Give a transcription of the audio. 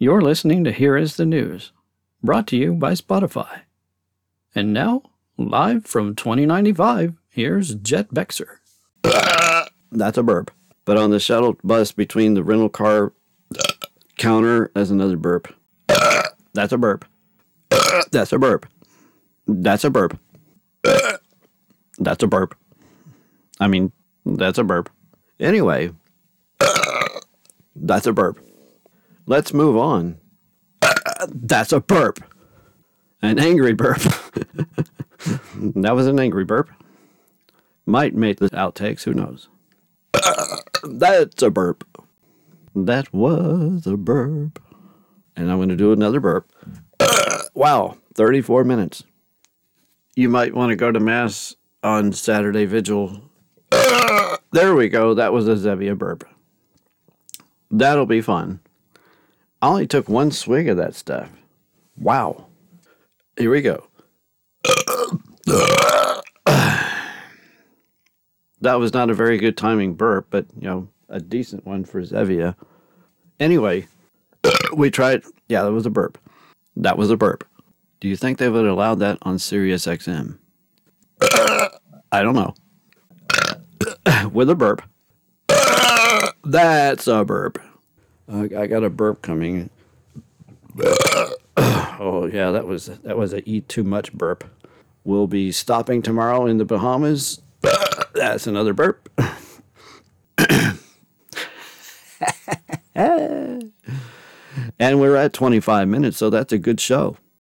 You're listening to Here is the News, brought to you by Spotify. And now, live from 2095, here's Jet Beckser. That's a burp. But on the shuttle bus between the rental car counter, that's another burp. That's a burp. That's a burp. That's a burp. That's a burp. I mean, that's a burp. Anyway, that's a burp. Let's move on. That's a burp. An angry burp. that was an angry burp. Might make the outtakes, who knows? That's a burp. That was a burp. And I'm going to do another burp. wow, 34 minutes. You might want to go to Mass on Saturday Vigil. there we go. That was a Zevia burp. That'll be fun. I only took one swig of that stuff. Wow. Here we go. that was not a very good timing burp, but you know, a decent one for Zevia. Anyway, we tried. Yeah, that was a burp. That was a burp. Do you think they would allow that on Sirius XM? I don't know. With a burp. That's a burp. Uh, I got a burp coming. oh yeah, that was that was a eat too much burp. We'll be stopping tomorrow in the Bahamas. That's another burp. and we're at 25 minutes, so that's a good show.